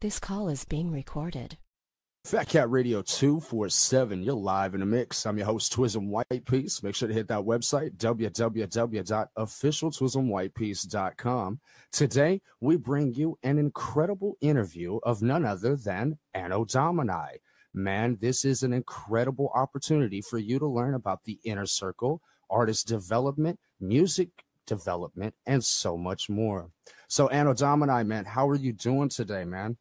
This call is being recorded. Fat Cat Radio 247, you're live in the mix. I'm your host, Twism White Piece. Make sure to hit that website, www.officialtwismwhitepiece.com. Today, we bring you an incredible interview of none other than Anno Domini. Man, this is an incredible opportunity for you to learn about the inner circle, artist development, music development, and so much more. So, Anno Domini, man, how are you doing today, man?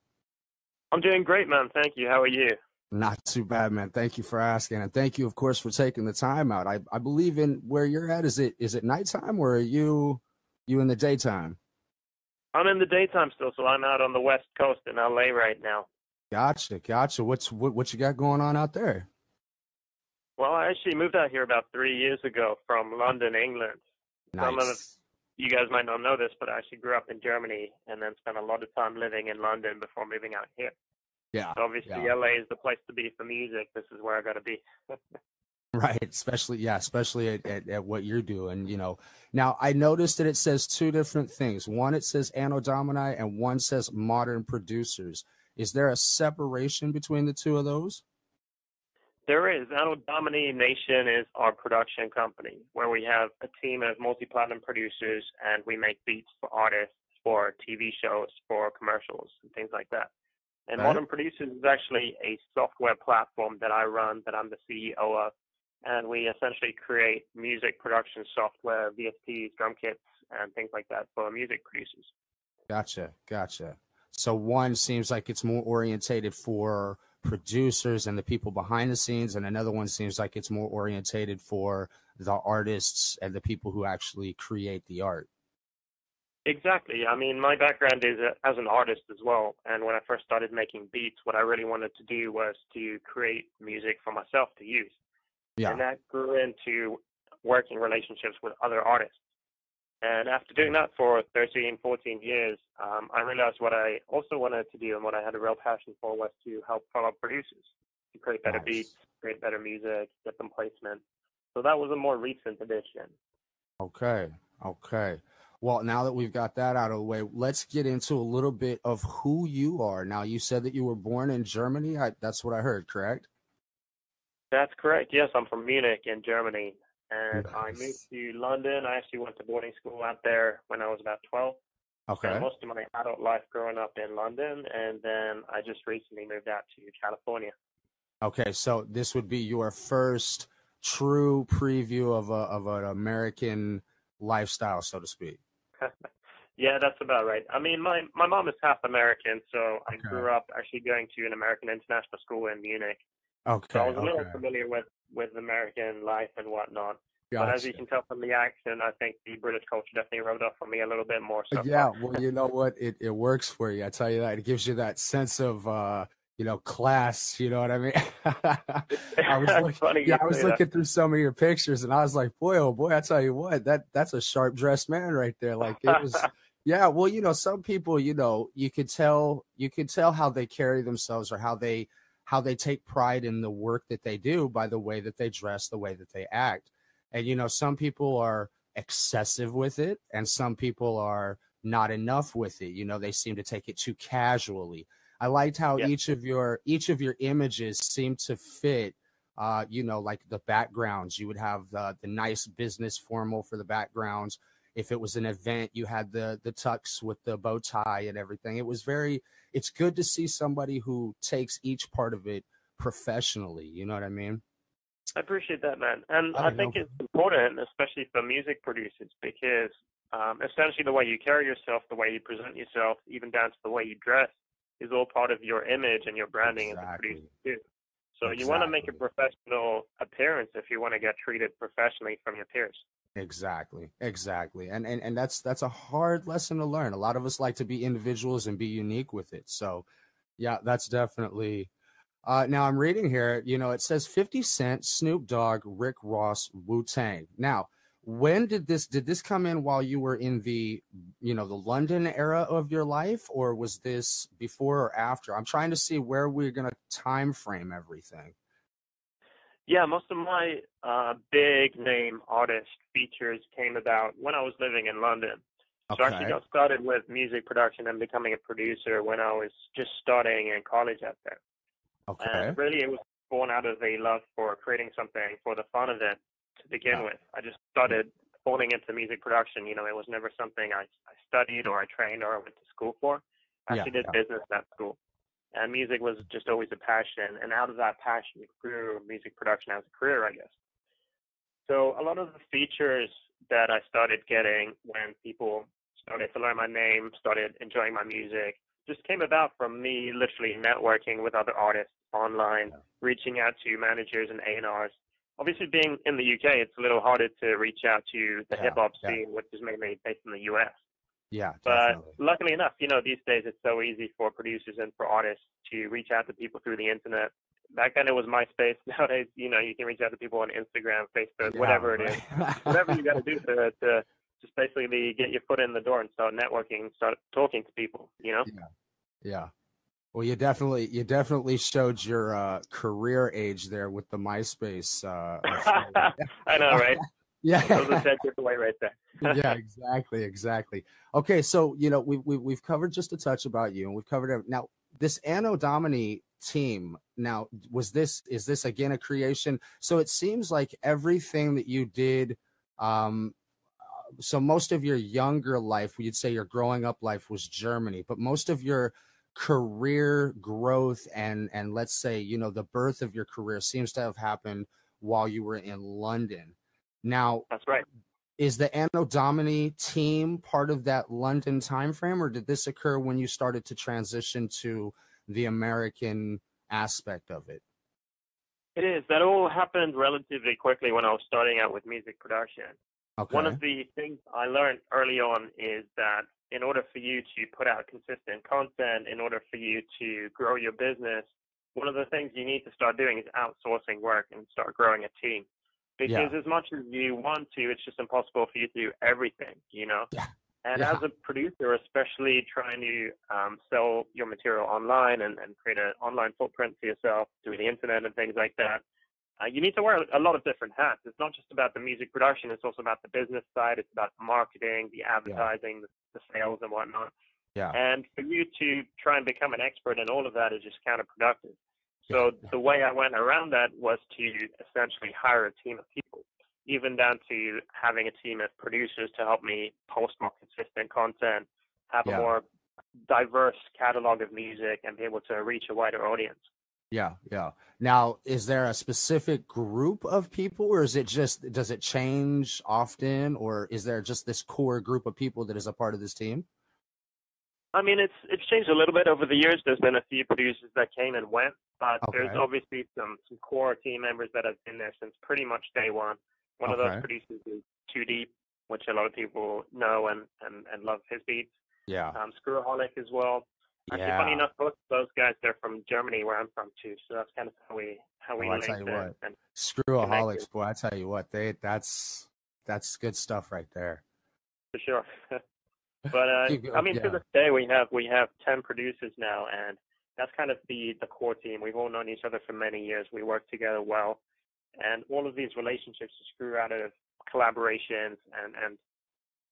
I'm doing great, man. Thank you. How are you? Not too bad, man. Thank you for asking, and thank you, of course, for taking the time out. I, I believe in where you're at. Is it is it nighttime or are you you in the daytime? I'm in the daytime still, so I'm out on the west coast in LA right now. Gotcha, gotcha. What's what what you got going on out there? Well, I actually moved out here about three years ago from London, England. Nice. Some of you guys might not know this, but I actually grew up in Germany and then spent a lot of time living in London before moving out here. Yeah. So obviously, yeah. LA is the place to be for music. This is where I got to be. Right, especially yeah, especially at, at, at, what you're doing. You know, now I noticed that it says two different things. One it says Anno Domini, and one says Modern Producers. Is there a separation between the two of those? There is. Anno Domini Nation is our production company where we have a team of multi-platinum producers and we make beats for artists, for TV shows, for commercials, and things like that. And right. Modern Producers is actually a software platform that I run, that I'm the CEO of, and we essentially create music production software, VSTs, drum kits, and things like that for music producers. Gotcha, gotcha. So one seems like it's more orientated for producers and the people behind the scenes, and another one seems like it's more orientated for the artists and the people who actually create the art. Exactly. I mean, my background is uh, as an artist as well. And when I first started making beats, what I really wanted to do was to create music for myself to use. Yeah. And that grew into working relationships with other artists. And after doing that for 13, 14 years, um, I realized what I also wanted to do and what I had a real passion for was to help fellow producers to create better nice. beats, create better music, get them placement. So that was a more recent addition. Okay. Okay. Well, now that we've got that out of the way, let's get into a little bit of who you are. Now, you said that you were born in Germany. I, that's what I heard, correct? That's correct. Yes, I'm from Munich in Germany and Nice. I moved to London. I actually went to boarding school out there when I was about 12. Okay. Most of my adult life growing up in London, and then I just recently moved out to California. Okay. So this would be your first true preview of a of an American lifestyle, so to speak. yeah, that's about right. I mean, my my mom is half American, so I Okay. grew up actually going to an American international school in Munich. Okay. So I was a little okay. familiar with with American life and whatnot. But as you can tell from the accent, I think the British culture definitely rubbed off on me a little bit more. So yeah, well, you know what? It it works for you. I tell you that. It gives you that sense of uh, you know, class, you know what I mean? I was looking, funny yeah, I was that. looking through some of your pictures and I was like, boy, oh boy, I tell you what, that that's a sharp dressed man right there. Like it was yeah, well, you know, some people, you know, you could tell you could tell how they carry themselves or how they how they take pride in the work that they do by the way that they dress, the way that they act. And you know, some people are excessive with it and some people are not enough with it. You know, they seem to take it too casually. I liked how Yeah. each of your each of your images seemed to fit uh, you know, like the backgrounds. You would have the the nice business formal for the backgrounds. If it was an event, you had the the tux with the bow tie and everything. It was very it's good to see somebody who takes each part of it professionally. You know what I mean? I appreciate that, man. And I I think know. it's important, especially for music producers, because um, essentially the way you carry yourself, the way you present yourself, even down to the way you dress, is all part of your image and your branding as a producer too. So you want to make a professional appearance if you want to get treated professionally from your peers. Exactly, exactly, and and and that's that's a hard lesson to learn. A lot of us like to be individuals and be unique with it. So, yeah, that's definitely. Uh, now I'm reading here. You know, it says 50 Cent, Snoop Dogg, Rick Ross, Wu Tang. Now, when did this did this come in while you were in the you know the London era of your life, or was this before or after? I'm trying to see where we're gonna time frame everything. Yeah, most of my uh, big name artist features came about when I was living in London. So I actually got started with music production and becoming a producer when I was just starting in college out there. Okay. And really, it was born out of a love for creating something for the fun of it to begin Yeah. with. I just started falling into music production. You know, it was never something I, I studied or I trained or I went to school for. I Yeah, actually did yeah. business at school. And music was just always a passion. And out of that passion grew music production as a career, I guess. So a lot of the features that I started getting when people started to learn my name, started enjoying my music, just came about from me literally networking with other artists online, reaching out to managers and A&Rs. Obviously, being in the UK, it's a little harder to reach out to the Yeah, hip hop yeah. scene, which is mainly based in the US. Yeah, But definitely. luckily enough, you know, these days it's so easy for producers and for artists to reach out to people through the internet. Back then it was MySpace. Nowadays, you know, you can reach out to people on Instagram, Facebook, Yeah, whatever it is. Whatever you got to do to, to just basically get your foot in the door and start networking, and start talking to people, you know? Yeah. Yeah. Well, you definitely you definitely showed your uh, career age there with the MySpace. Uh, I know, right? yeah. Those are dead giveaway right there. yeah, exactly, exactly. Okay, so you know we, we we've covered just a touch about you, and we've covered every, now this Anno Domini team. Now, was this is this again a creation? So it seems like everything that you did. Um, so most of your younger life, you'd say your growing up life was Germany, but most of your career growth and and let's say you know the birth of your career seems to have happened while you were in London. Now, That's right. is the Anno Domini team part of that London timeframe, or did this occur when you started to transition to the American aspect of it? It is. That all happened relatively quickly when I was starting out with music production. Okay. One of the things I learned early on is that in order for you to put out consistent content, in order for you to grow your business, one of the things you need to start doing is outsourcing work and start growing a team. Because as much as you want to, it's just impossible for you to do everything, you know? Yeah. And Yeah. as a producer, especially trying to um, sell your material online and, and create an online footprint for yourself through the internet and things like that, uh, you need to wear a lot of different hats. It's not just about the music production; it's also about the business side. It's about the marketing, the advertising, the, the sales, and whatnot. Yeah. And for you to try and become an expert in all of that is just counterproductive. So Yeah. the way I went around that was to essentially hire a team of people, even down to having a team of producers to help me post more consistent content, have Yeah. a more diverse catalog of music, and be able to reach a wider audience. Yeah, yeah. Now, is there a specific group of people, or is it just does it change often, or is there just this core group of people that is a part of this team? I mean, it's it's changed a little bit over the years. There's been a few producers that came and went, but there's obviously some some core team members that have been there since pretty much day one. One of those producers is Too Deep, which a lot of people know and and, and love his beats. Yeah, Um, Screwaholic as well. Actually, yeah. funny enough, both those guys they're from Germany, where I'm from too. So that's kind of how we how we Well, I tell you what. Screwaholics, boy, I tell you what, they that's that's good stuff right there. for sure. but uh, I mean, yeah. to this day, we have we have ten producers now, and that's kind of the the core team. We've all known each other for many years. We work together well, and all of these relationships just grew out of collaborations. And and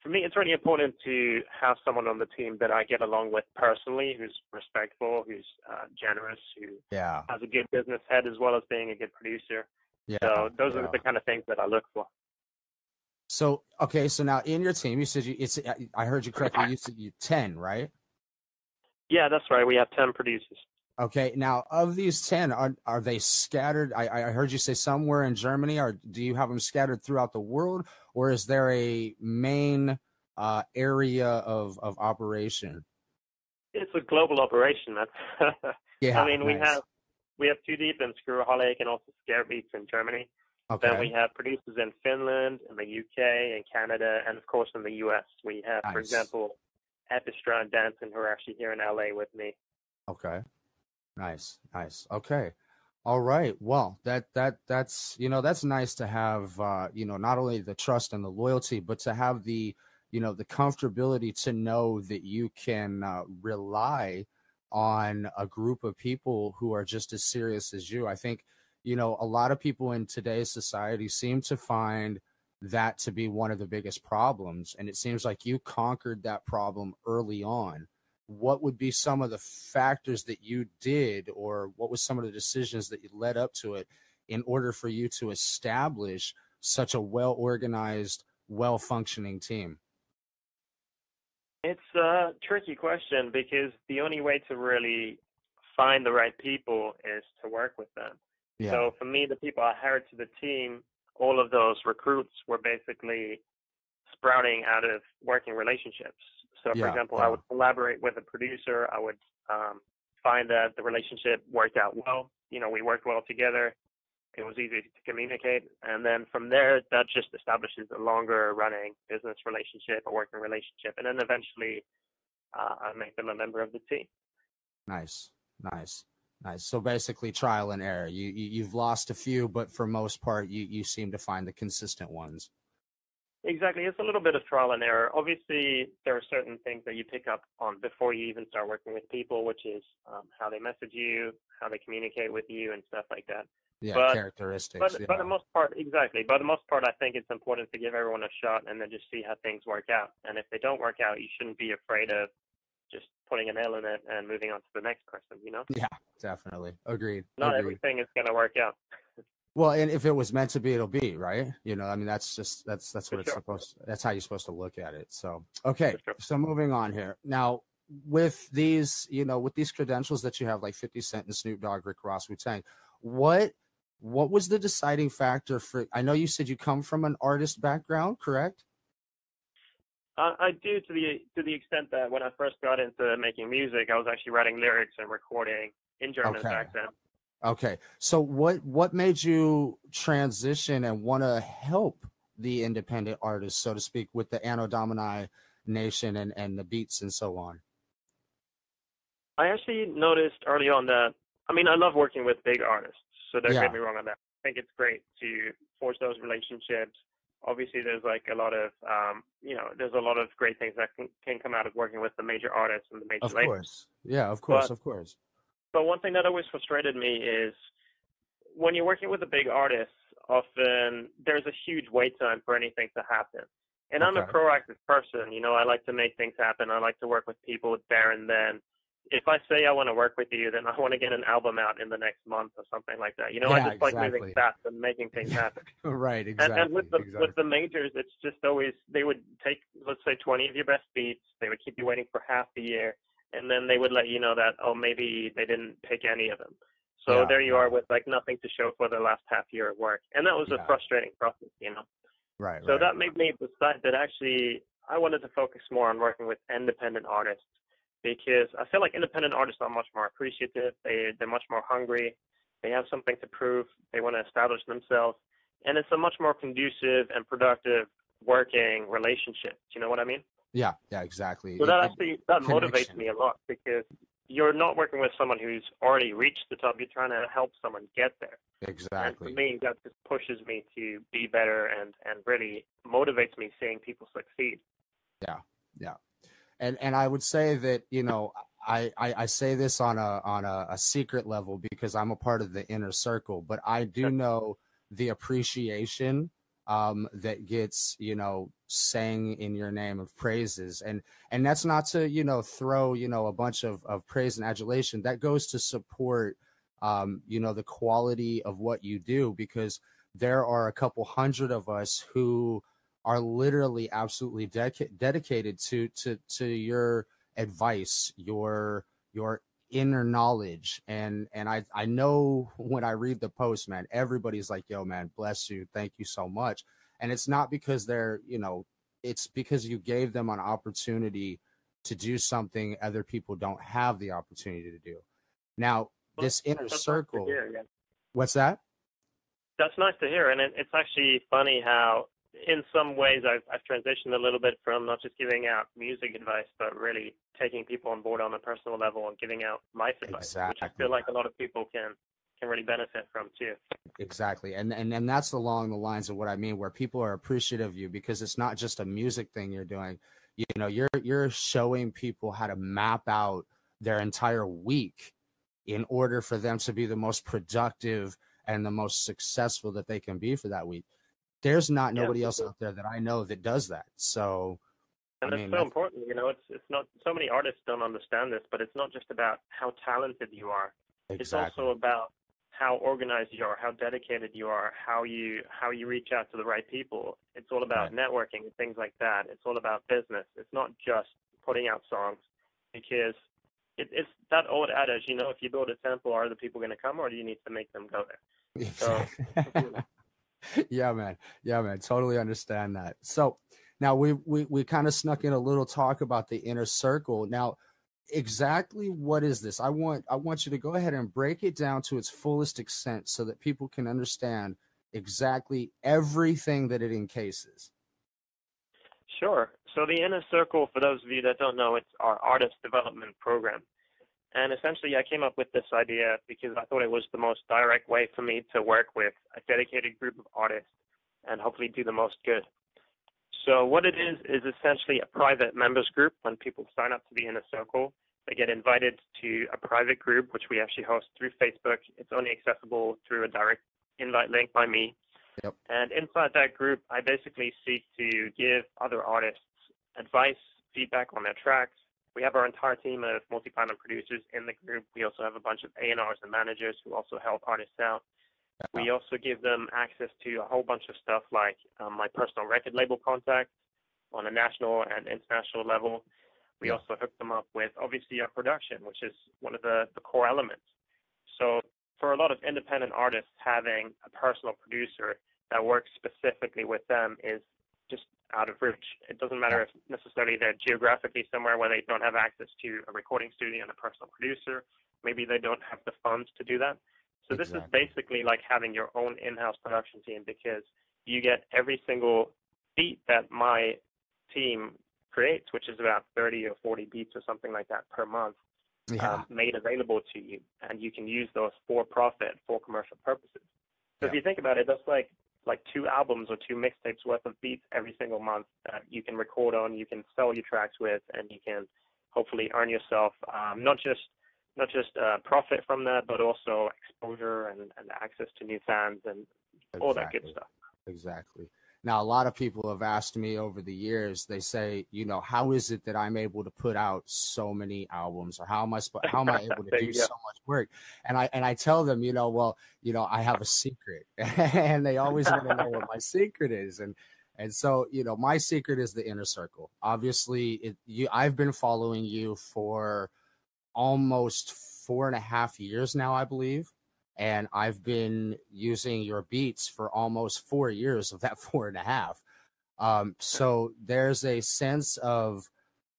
for me, it's really important to have someone on the team that I get along with personally, who's respectful, who's uh, generous, who Yeah, has a good business head as well as being a good producer. yeah. So those yeah. are the kind of things that I look for. So okay, so now in your team, you said you it's I heard you correctly. You said you ten, right? Yeah, that's right. We have ten producers. Okay, now of these ten, are are they scattered? I I heard you say somewhere in Germany. Or do you have them scattered throughout the world, or is there a main uh, area of of operation? It's a global operation. That's Yeah, I mean, we have we have two Deep and Screwaholic and also Scare Beats in Germany. okay. Then we have producers in Finland, in the UK, in Canada, and of course in the US. We have, for example, Epistra and Danson, who are actually here in LA with me. Okay. Nice. Nice. Okay. All right. Well, that that that's you know that's nice to have uh you know not only the trust and the loyalty but to have the you know the comfortability to know that you can uh, rely on a group of people who are just as serious as you. I think you know a lot of people in today's society seem to find that to be one of the biggest problems. And it seems like you conquered that problem early on. What would be some of the factors that you did, or what was some of the decisions that you led up to it in order for you to establish such a well organized, well functioning team? It's a tricky question because the only way to really find the right people is to work with them. Yeah. So for me, the people I hired to the team, all of those recruits were basically sprouting out of working relationships. So, for yeah, example, yeah. I would collaborate with a producer. I would um, find that the relationship worked out well. You know, we worked well together. It was easy to communicate, and then from there, that just establishes a longer running business relationship, a working relationship, and then eventually, uh, I make them a member of the team. Nice, nice. Nice. So basically, trial and error. You, you have lost a few, but for most part, you you seem to find the consistent ones. Exactly. It's a little bit of trial and error. Obviously, there are certain things that you pick up on before you even start working with people, which is um, how they message you, how they communicate with you, and stuff like that. Yeah, but, characteristics. But, yeah. but the most part, exactly. But the most part, I think it's important to give everyone a shot and then just see how things work out. And if they don't work out, you shouldn't be afraid of just putting a nail in it and moving on to the next person, you know? Yeah, definitely. Agreed. Not Agreed. everything is going to work out. Well, and if it was meant to be, it'll be, right? You know, I mean, that's just, that's, that's what For it's sure. supposed to, that's how you're supposed to look at it. So, okay. Sure. So moving on here. Now, with these, you know, with these credentials that you have, like 50 Cent and Snoop Dogg, Rick Ross, Wu Tang, what, what was the deciding factor for, I know you said you come from an artist background, correct? Uh, I do to the to the extent that when I first got into making music, I was actually writing lyrics and recording in German okay. back then. Okay, so what what made you transition and want to help the independent artists, so to speak, with the Anno Domini Nation and and the beats and so on? I actually noticed early on that I mean I love working with big artists, so don't yeah. get me wrong on that. I think it's great to forge those relationships obviously there's like a lot of um, you know there's a lot of great things that can, can come out of working with the major artists and the major of labels. course yeah of course but, of course but one thing that always frustrated me is when you're working with a big artist often there's a huge wait time for anything to happen and okay. i'm a proactive person you know i like to make things happen i like to work with people there and then if I say I want to work with you, then I want to get an album out in the next month or something like that. You know, yeah, I just exactly. like moving fast and making things happen. right, exactly. And, and with the exactly. with the majors, it's just always they would take let's say 20 of your best beats, they would keep you waiting for half the year, and then they would let you know that oh maybe they didn't pick any of them. So yeah, there you yeah. are with like nothing to show for the last half year of work, and that was a frustrating process, you know. Right. So right. that made me decide that actually I wanted to focus more on working with independent artists because I feel like independent artists are much more appreciative. They they're much more hungry. They have something to prove. They want to establish themselves, and it's a much more conducive and productive working relationship. Do you know what I mean? Yeah, yeah, exactly. So that actually that motivates me a lot because you're not working with someone who's already reached the top. You're trying to help someone get there. Exactly. And for me, that just pushes me to be better and and really motivates me seeing people succeed. Yeah, yeah and and I would say that you know I, I, I say this on a on a, a, secret level because I'm a part of the inner circle, but I do know the appreciation um, that gets you know sang in your name of praises, and and that's not to you know throw you know a bunch of of praise and adulation. That goes to support um, you know the quality of what you do because there are a couple hundred of us who are literally absolutely dedicated to to to your advice, your your inner knowledge and and I I know when I read the post man everybody's like yo man bless you thank you so much. And it's not because they're you know it's because you gave them an opportunity to do something other people don't have the opportunity to do. Now this inner circle nice hear, yeah. what's that? That's nice to hear and it, it's actually funny how in some ways, I've, I've transitioned a little bit from not just giving out music advice, but really taking people on board on a personal level and giving out life advice, exactly. which I feel like a lot of people can can really benefit from too. Exactly, and and and that's along the lines of what I mean, where people are appreciative of you because it's not just a music thing you're doing. You know, you're you're showing people how to map out their entire week in order for them to be the most productive and the most successful that they can be for that week there's not nobody for else out there that I know that does that. So And I it's mean, so that's- important, you know. It's it's not so many artists don't understand this, but it's not just about how talented you are. Exactly. It's also about how organized you are, how dedicated you are, how you how you reach out to the right people. It's all about networking and things like that. It's all about business. It's not just putting out songs because it, it's that old adage, you know, if you build a temple, are the people going to come, or do you need to make them go there? So- yeah, man. Yeah, man. Totally understand that. So now we we we kind of snuck in a little talk about the inner circle. Now, exactly what is this? I want I want you to go ahead and break it down to its fullest extent so that people can understand exactly everything that it encases. Sure. So the Inner Circle, for those of you that don't know, it's our artist development program. And essentially, I came up with this idea because I thought it was the most direct way for me to work with a dedicated group of artists and hopefully do the most good. So what it is is essentially a private members group. When people sign up to be in a Circle, they get invited to a private group, which we actually host through Facebook. It's only accessible through a direct invite link by me. Yep. And inside that group, I basically seek to give other artists advice, feedback on their tracks. We have our entire team of multi-platinum producers in the group. We also have a bunch of A&Rs and managers who also help artists out. We also give them access to a whole bunch of stuff like um, my personal record label contact on a national and international level. We also hook them up with obviously our production, which is one of the, the core elements. So for a lot of independent artists, having a personal producer that works specifically with them is just out of reach. It doesn't matter if necessarily they're geographically somewhere where they don't have access to a recording studio and a personal producer. Maybe they don't have the funds to do that. So this is basically like having your own in-house production team because you get every single beat that my team creates, which is about 30 or 40 beats or something like that per month Yeah. um, made available to you, and you can use those for profit for commercial purposes. So if you think about it, that's like like two albums or two mixtapes worth of beats every single month that you can record on, you can sell your tracks with, and you can hopefully earn yourself um, not just not just uh, profit from that, but also exposure and, and access to new fans and all that good stuff. Exactly. Now, a lot of people have asked me over the years. They say, you know, how is it that I'm able to put out so many albums, or how am I how am I able to do so much work? And I and I tell them, you know, well, you know, I have a secret, and they always want to know what my secret is, and and so you know, my secret is the inner circle. Obviously, it you I've been following you for almost four and a half years now, I believe and I've been using your beats for almost four years of that four and a half. Um, so there's a sense of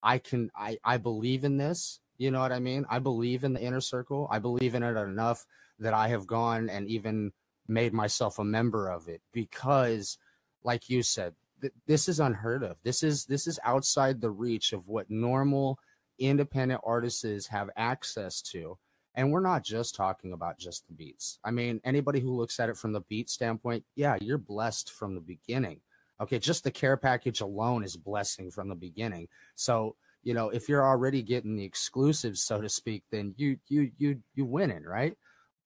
I can I I believe in this. You know what I mean? I believe in the inner circle. I believe in it enough that I have gone and even made myself a member of it because, like you said, th- this is unheard of. This is this is outside the reach of what normal independent artists have access to and we're not just talking about just the beats. I mean, anybody who looks at it from the beat standpoint, yeah, you're blessed from the beginning. Okay, just the care package alone is blessing from the beginning. So, you know, if you're already getting the exclusives, so to speak, then you you you you winning, right?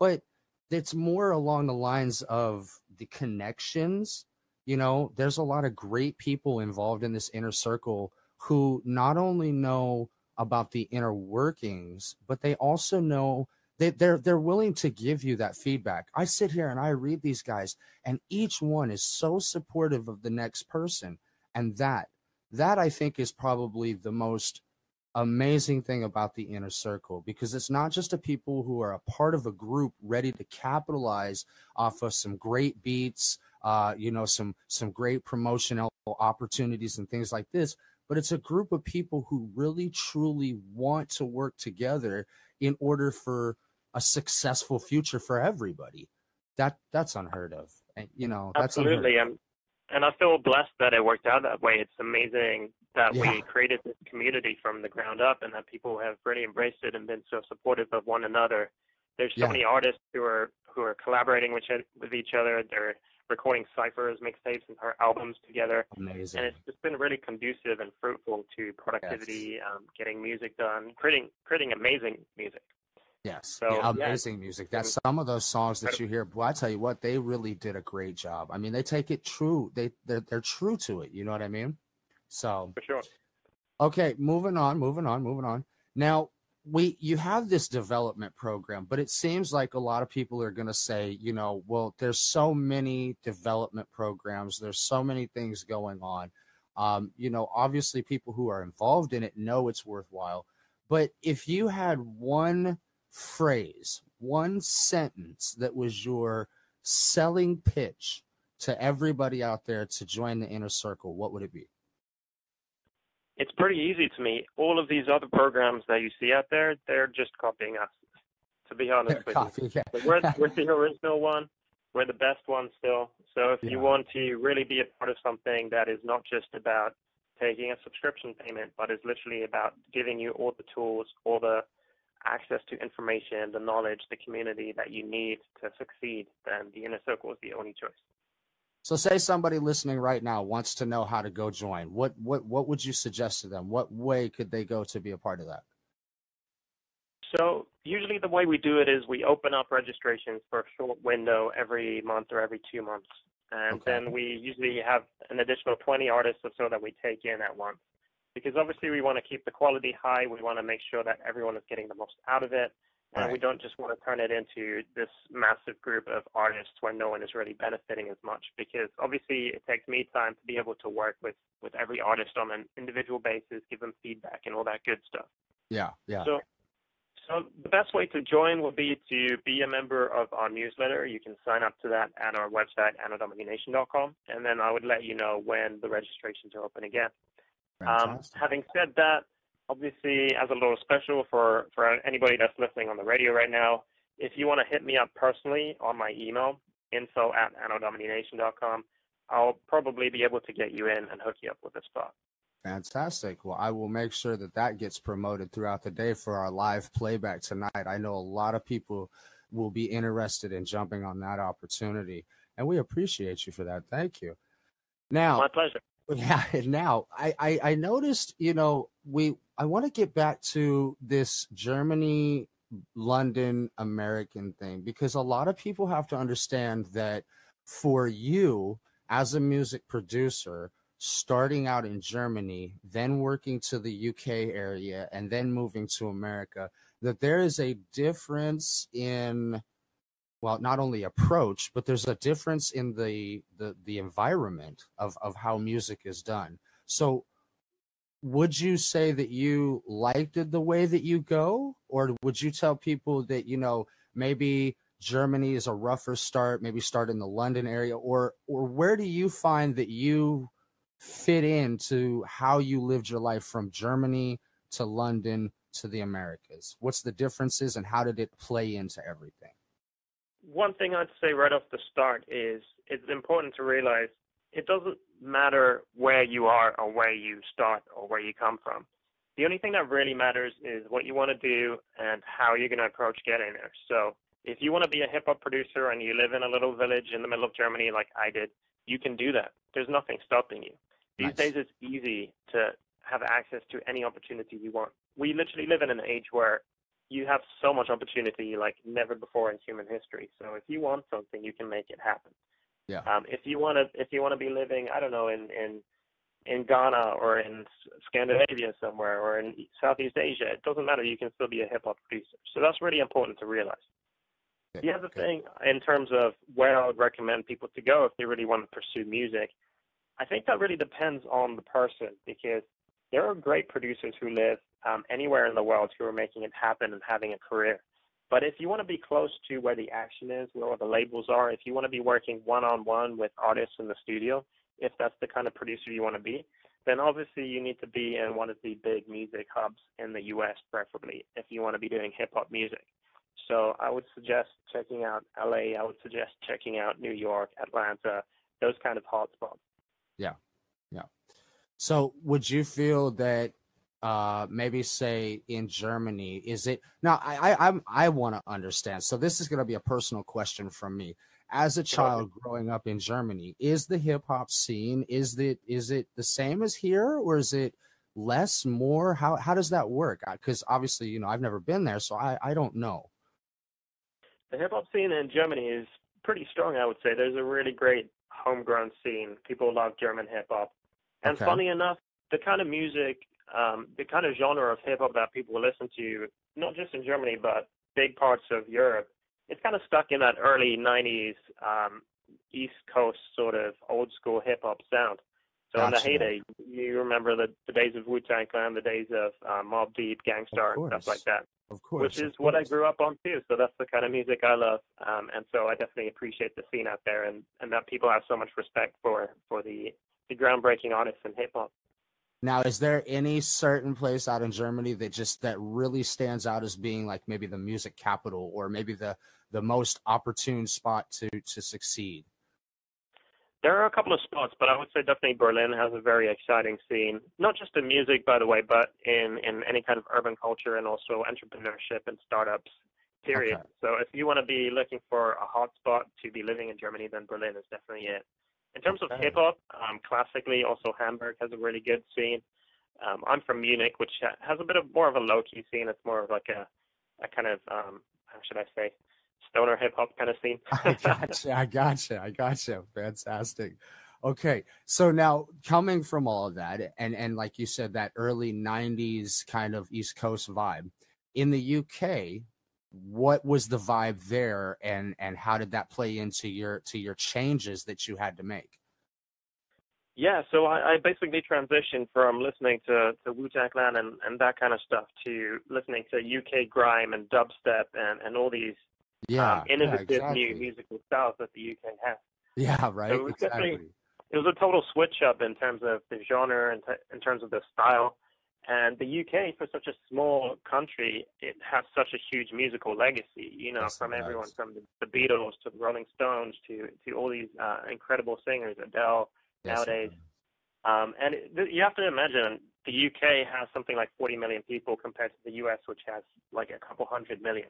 But it's more along the lines of the connections. You know, there's a lot of great people involved in this inner circle who not only know about the inner workings, but they also know they, they're they're willing to give you that feedback. I sit here and I read these guys, and each one is so supportive of the next person, and that that I think is probably the most amazing thing about the inner circle because it's not just a people who are a part of a group ready to capitalize off of some great beats, uh, you know, some some great promotional opportunities and things like this, but it's a group of people who really truly want to work together in order for a successful future for everybody. That that's unheard of. And you know, that's Absolutely, and and I feel blessed that it worked out that way. It's amazing that Yeah. we created this community from the ground up, and that people have really embraced it and been so supportive of one another. There's so Yeah. many artists who are who are collaborating with each- with each other. They're recording ciphers, mixtapes, and our albums together, amazing. and it's just been really conducive and fruitful to productivity, um, getting music done, creating creating amazing music. Yes, So, yeah, yeah. amazing music. That's some of those songs that you hear. Boy, I tell you what, they really did a great job. I mean, they take it true. They they're, they're true to it. You know what I mean? So For sure. okay, moving on, moving on, moving on. Now we you have this development program, but it seems like a lot of people are going to say, you know, well, there's so many development programs. There's so many things going on. Um, you know, obviously, people who are involved in it know it's worthwhile. But if you had one phrase, one sentence that was your selling pitch to everybody out there to join the inner circle, what would it be? It's pretty easy to me. All of these other programs that you see out there, they're just copying us. To be honest with you. Yeah. But we're, we're the original one. We're the best one still. So if Yeah. you want to really be a part of something that is not just about taking a subscription payment, but is literally about giving you all the tools, all the access to information, the knowledge, the community that you need to succeed, then the inner circle is the only choice. So say somebody listening right now wants to know how to go join. What what what would you suggest to them? What way could they go to be a part of that? So usually the way we do it is we open up registrations for a short window every month or every two months. And Okay. then we usually have an additional 20 artists or so that we take in at once. Because obviously we want to keep the quality high. We want to make sure that everyone is getting the most out of it. And we don't just want to turn it into this massive group of artists where no one is really benefiting as much. Because obviously it takes me time to be able to work with, with every artist on an individual basis, give them feedback and all that good stuff. Yeah, yeah. So, so the best way to join would be to be a member of our newsletter. You can sign up to that at our website, anodomination.com, and then I would let you know when the registrations are open again. Um, having said that, obviously, as a little special for, for anybody that's listening on the radio right now, if you want to hit me up personally on my email, info at anodomination.com, I'll probably be able to get you in and hook you up with a spot. Fantastic. Well, I will make sure that that gets promoted throughout the day for our live playback tonight. I know a lot of people will be interested in jumping on that opportunity, and we appreciate you for that. Thank you. Now, My pleasure. Yeah, now I, I I noticed, you know, we I want to get back to this Germany London American thing because a lot of people have to understand that for you as a music producer starting out in Germany, then working to the UK area and then moving to America, that there is a difference in well not only approach but there's a difference in the the the environment of of how music is done. So would you say that you liked it the way that you go? Or would you tell people that you know maybe germany is a rougher start maybe start in the london area? Or or where do you find that you fit into how you lived your life from germany to london to the americas? What's the differences and how did it play into everything? One thing I'd say right off the start is it's important to realize it doesn't matter where you are or where you start or where you come from. The only thing that really matters is what you want to do and how you're going to approach getting there. So if you want to be a hip hop producer and you live in a little village in the middle of Germany like I did, you can do that. There's nothing stopping you. These Nice. days it's easy to have access to any opportunity you want. We literally live in an age where you have so much opportunity like never before in human history. So if you want something, you can make it happen. Yeah. Um, if you want to, if you want to be living, I don't know, in in in Ghana or in Scandinavia somewhere or in Southeast Asia, it doesn't matter. You can still be a hip hop producer. So that's really important to realize. The other Okay. thing, in terms of where I would recommend people to go if they really want to pursue music, I think that really depends on the person because there are great producers who live um, anywhere in the world who are making it happen and having a career. But if you want to be close to where the action is, where the labels are, if you want to be working one on one with artists in the studio, if that's the kind of producer you want to be, then obviously you need to be in one of the big music hubs in the US, preferably, if you want to be doing hip hop music. So I would suggest checking out LA. I would suggest checking out New York, Atlanta, those kind of hotspots. Yeah. Yeah. So would you feel that uh maybe say in Germany is it now I I I'm, I want to understand. So this is going to be a personal question from me. As a child growing up in Germany, is the hip hop scene is it is it the same as here or is it less more how how does that work? Cuz obviously, you know, I've never been there so I I don't know. The hip hop scene in Germany is pretty strong, I would say. There's a really great homegrown scene. People love German hip hop. And Okay. funny enough, the kind of music, um, the kind of genre of hip hop that people listen to, not just in Germany, but big parts of Europe, it's kind of stuck in that early 90s um, East Coast sort of old school hip hop sound. So in the heyday, you remember the, the days of Wu Tang Clan, the days of uh, Mobb Deep, Gang Starr, and stuff like that Of course. which is what I grew up on too. So that's the kind of music I love, um, and so I definitely appreciate the scene out there, and, and that people have so much respect for for the the groundbreaking artists in hip hop. Now, is there any certain place out in Germany that just that really stands out as being like maybe the music capital or maybe the the most opportune spot to to succeed? There are a couple of spots, but I would say definitely Berlin has a very exciting scene, not just in music, by the way, but in in any kind of urban culture and also entrepreneurship and startups. Period. Okay. So if you want to be looking for a hot spot to be living in Germany, then Berlin is definitely it. In terms of hip hop, um, classically, also Hamburg has a really good scene. Um, I'm from Munich, which ha- has a bit of more of a low key scene. It's more of like a, a kind of um, how should I say, stoner hip hop kind of scene. I gotcha. I gotcha. I gotcha. Fantastic. Okay. So now coming from all of that and and like you said, that early nineties kind of East Coast vibe. In the UK, what was the vibe there and and how did that play into your to your changes that you had to make? Yeah, so I, I basically transitioned from listening to, to Wu Tang Clan and, and that kind of stuff to listening to UK grime and dubstep and, and all these Yeah. um, innovative yeah, exactly. new musical styles that the UK has. Yeah, right. it was definitely- exactly. It was a total switch up in terms of the genre and t- in terms of the style. And the UK, for such a small country, it has such a huge musical legacy. You know, it from everyone from the, Beatles to the Rolling Stones to to all these uh, incredible singers, Adele, Yes, nowadays. Um, and it, th- you have to imagine the UK has something like 40 million people compared to the US, which has like a couple hundred million.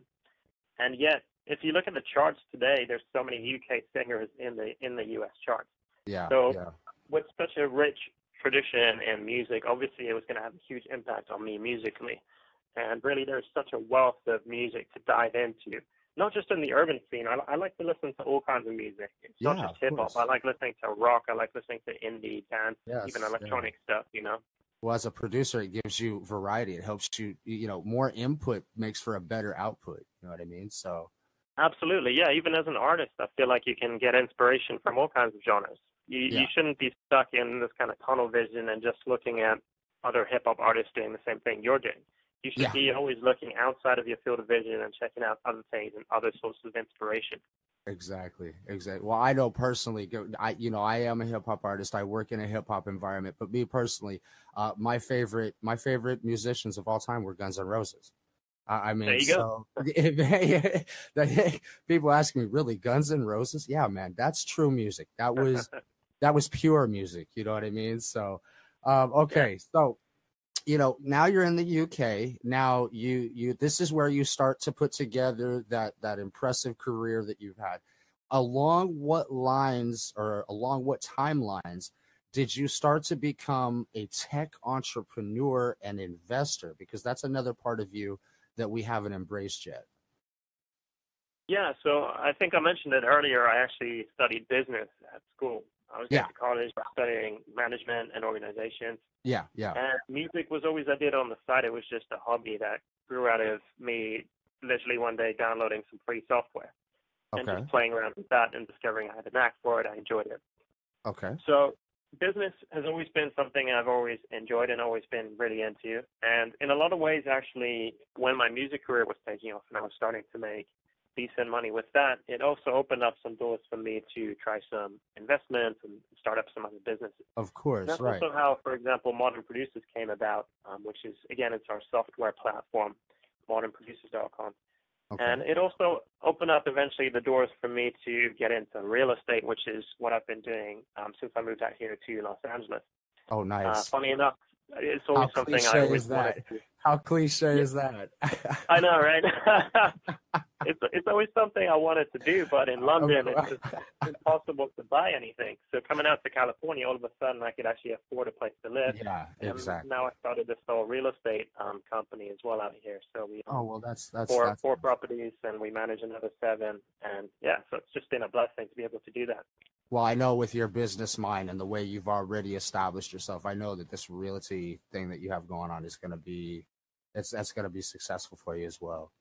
And yet, if you look at the charts today, there's so many UK singers in the in the US charts. Yeah. So- yeah. With such a rich tradition and music, obviously it was going to have a huge impact on me musically. And really, there's such a wealth of music to dive into. Not just in the urban scene. I, I like to listen to all kinds of music. It's not just hip hop. I like listening to rock. I like listening to indie, dance, Yes, even yeah. electronic stuff. You know. well as a producer it gives you variety it helps you you know more input makes for a better output you know what i mean so Absolutely, yeah. Even as an artist, I feel like you can get inspiration from all kinds of genres. You Yeah. you shouldn't be stuck in this kind of tunnel vision and just looking at other hip hop artists doing the same thing you're doing. You should Yeah. be always looking outside of your field of vision and checking out other things and other sources of inspiration. exactly exactly well i know personally i you know i am a hip-hop artist i work in a hip-hop environment but me personally uh my favorite my favorite musicians of all time were guns N' roses I I mean, There you go. so people ask me, really, Guns N' Roses? Yeah, man, that's true music. That was that was pure music. You know what I mean? So, um, okay, so you know now you're in the UK. Now you you this is where you start to put together that that impressive career that you've had. Along what lines or along what timelines did you start to become a tech entrepreneur and investor? Because that's another part of you that we haven't embraced yet. Yeah, so I think I mentioned it earlier. I actually studied business at school. I was Yeah. going to college studying management and organization. Yeah, yeah, And music was always I did on the side. It was just a hobby that grew out of me literally one day downloading some free software and okay, just playing around with that and discovering I had a knack for it. I enjoyed it. okay, So business has always been something I've always enjoyed and always been really into. And in a lot of ways, actually, when my music career was taking off and I was starting to make decent money with that, it also opened up some doors for me to try some investments and start up some other businesses. of course, That's right. also how, for example, Modern Producers came about, um, which is, again, it's our software platform, modernproducers.com. Okay. And it also opened up eventually the doors for me to get into real estate, which is what I've been doing um, since I moved out here to Los Angeles. oh, Uh, nice. funny enough, it's always How something I always is wanted that? How cliche Yeah. is that? I know, right? it's it's always something I wanted to do, but in London it's just impossible to buy anything. So coming out to California, all of a sudden I could actually afford a place to live. Yeah, exactly. now I started this whole real estate um, company as well out here. So we oh well, that's that's four that's, four properties, and we manage another seven. And yeah, so it's just been a blessing to be able to do that. Well, I know with your business mind and the way you've already established yourself, I know that this realty thing that you have going on is going to be, it's that's going to be successful for you as well.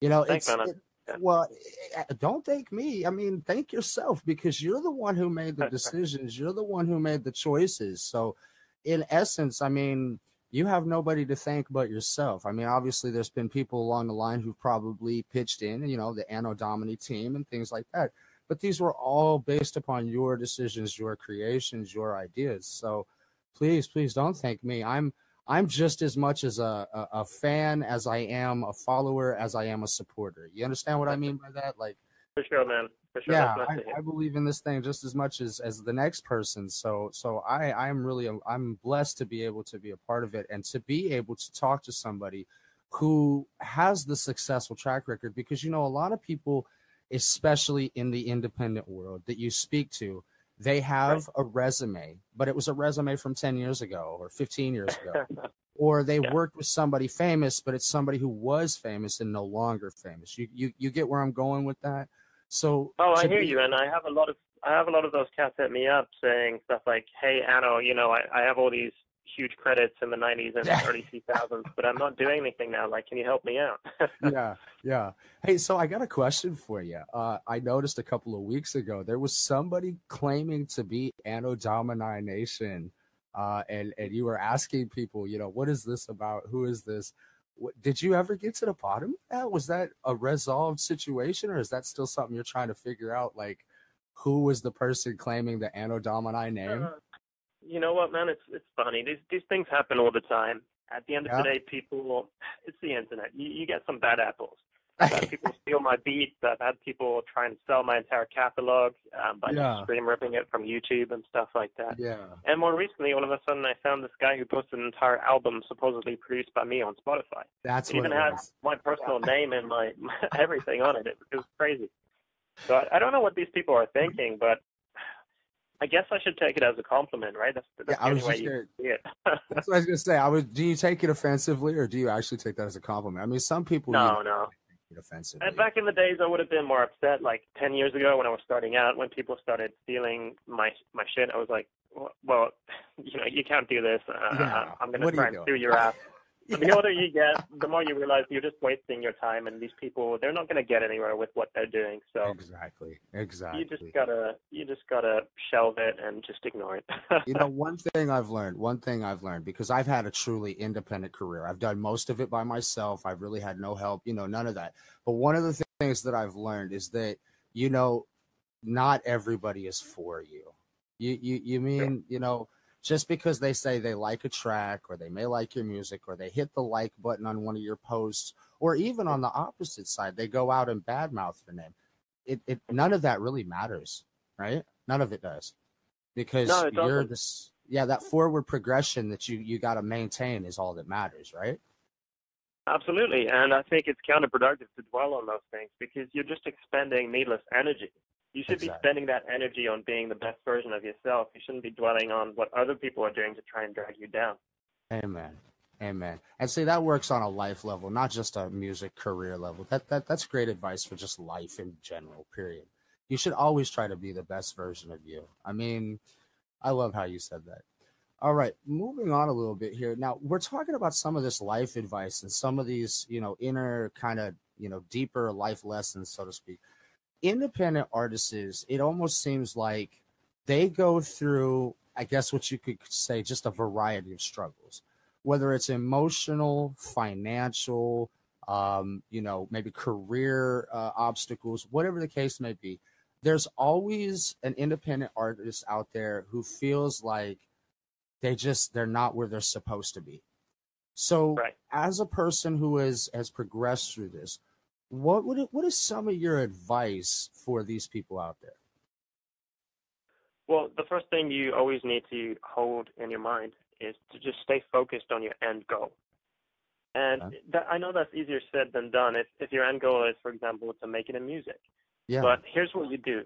You know, Thanks, it's it, well, eh, eh, don't thank me. I mean, thank yourself because you're the one who made the decisions. You're the one who made the choices. So, in essence, I mean, you have nobody to thank but yourself. I mean, obviously, there's been people along the line who've probably pitched in, you know, the Anno Domini team and things like that but these were all based upon your decisions, your creations, your ideas. So please, please don't thank me. I'm I'm just as much as a, a, a, fan as I am a follower as I am a supporter. You understand what I mean by that? Like for sure, man. For sure. Yeah, I, I, believe in this thing just as much as as the next person. So so I I'm really I'm blessed to be able to be a part of it and to be able to talk to somebody who has the successful track record because you know a lot of people especially in the independent world that you speak to, they have right. a resume, but it was a resume from 10 years ago or 15 years ago. or they yeah. worked with somebody famous, but it's somebody who was famous and no longer famous. You you you get where I'm going with that? So Oh, I hear be, you and I have a lot of I have a lot of those cats hit me up saying stuff like, "Hey, Anno, you know, I, I have all these huge credits in the 90s and early 2000s, but I'm not doing anything now. Like, can you help me out? yeah, yeah. Hey, so I got a question for you. Uh, I noticed a couple of weeks ago there was somebody claiming to be Anno Domini Nation, uh, and and you were asking people, you know, what is this about? Who is this? What, did you ever get to the bottom of that? Was that a resolved situation, or is that still something you're trying to figure out? Like, who was the person claiming the Anno Domini name? Uh, you know what, man? It's it's funny. These these things happen all the time. At the end of yeah. the day, people, it's the internet. You, you get some bad apples. I've had people steal my beats. I've had people try and sell my entire catalog um, by yeah. stream ripping it from YouTube and stuff like that. Yeah. And more recently, all of a sudden, I found this guy who posted an entire album supposedly produced by me on Spotify. That's it even it has my personal name and my, my everything on it. It, it was crazy. So I, I don't know what these people are thinking, but I guess I should take it as a compliment, right? That's, that's yeah, way you see it. that's what I was gonna say. I was. Do you take it offensively, or do you actually take that as a compliment? I mean, some people. No, no. Offensive. Back in the days, I would have been more upset. Like ten years ago, when I was starting out, when people started stealing my my shit, I was like, "Well, you know, you can't do this. Uh, yeah. I'm going to try and sue your ass." yeah. the older you get, the more you realize you're just wasting your time, and these people they're not going to get anywhere with what they're doing. So exactly, exactly. You just gotta you just gotta shelve it and just ignore it. you know, one thing I've learned, one thing I've learned because I've had a truly independent career. I've done most of it by myself. I've really had no help. You know, none of that. But one of the things that I've learned is that you know, not everybody is for you. You you you mean you know just because they say they like a track or they may like your music or they hit the like button on one of your posts or even on the opposite side they go out and badmouth your name. It, it none of that really matters right? None of it does. Because no, you're this yeah that forward progression that you you got to maintain is all that matters right? Absolutely. And i think it's counterproductive to dwell on those things because you're just expending needless energy you should exactly. be spending that energy on being the best version of yourself. You shouldn't be dwelling on what other people are doing to try and drag you down. Amen. Amen. And see that works on a life level, not just a music career level. That that that's great advice for just life in general, period. You should always try to be the best version of you. I mean, I love how you said that. All right, moving on a little bit here. Now, we're talking about some of this life advice and some of these, you know, inner kind of, you know, deeper life lessons, so to speak independent artists, it almost seems like they go through, I guess, what you could say, just a variety of struggles, whether it's emotional, financial, um, you know, maybe career uh, obstacles, whatever the case may be. There's always an independent artist out there who feels like they just they're not where they're supposed to be. So, right. as a person who has has progressed through this, what would it, what is some of your advice for these people out there? Well, the first thing you always need to hold in your mind is to just stay focused on your end goal. And Okay. that, I know that's easier said than done. If if your end goal is, for example, to make it in music, Yeah. but here's what you do: